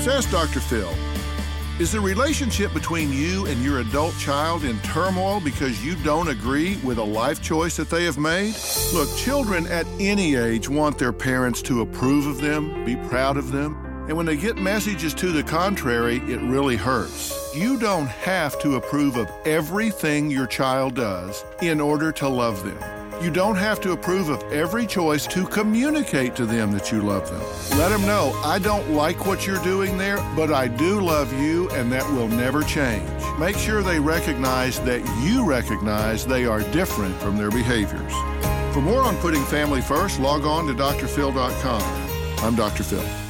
It's Ask Dr. Phil. Is the relationship between you and your adult child in turmoil because you don't agree with a life choice that they have made? Look, children at any age want their parents to approve of them, be proud of them, and when they get messages to the contrary, it really hurts. You don't have to approve of everything your child does in order to love them. You don't have to approve of every choice to communicate to them that you love them. Let them know, I don't like what you're doing there, but I do love you and that will never change. Make sure they recognize that you recognize they are different from their behaviors. For more on putting family first, log on to drphil.com. I'm Dr. Phil.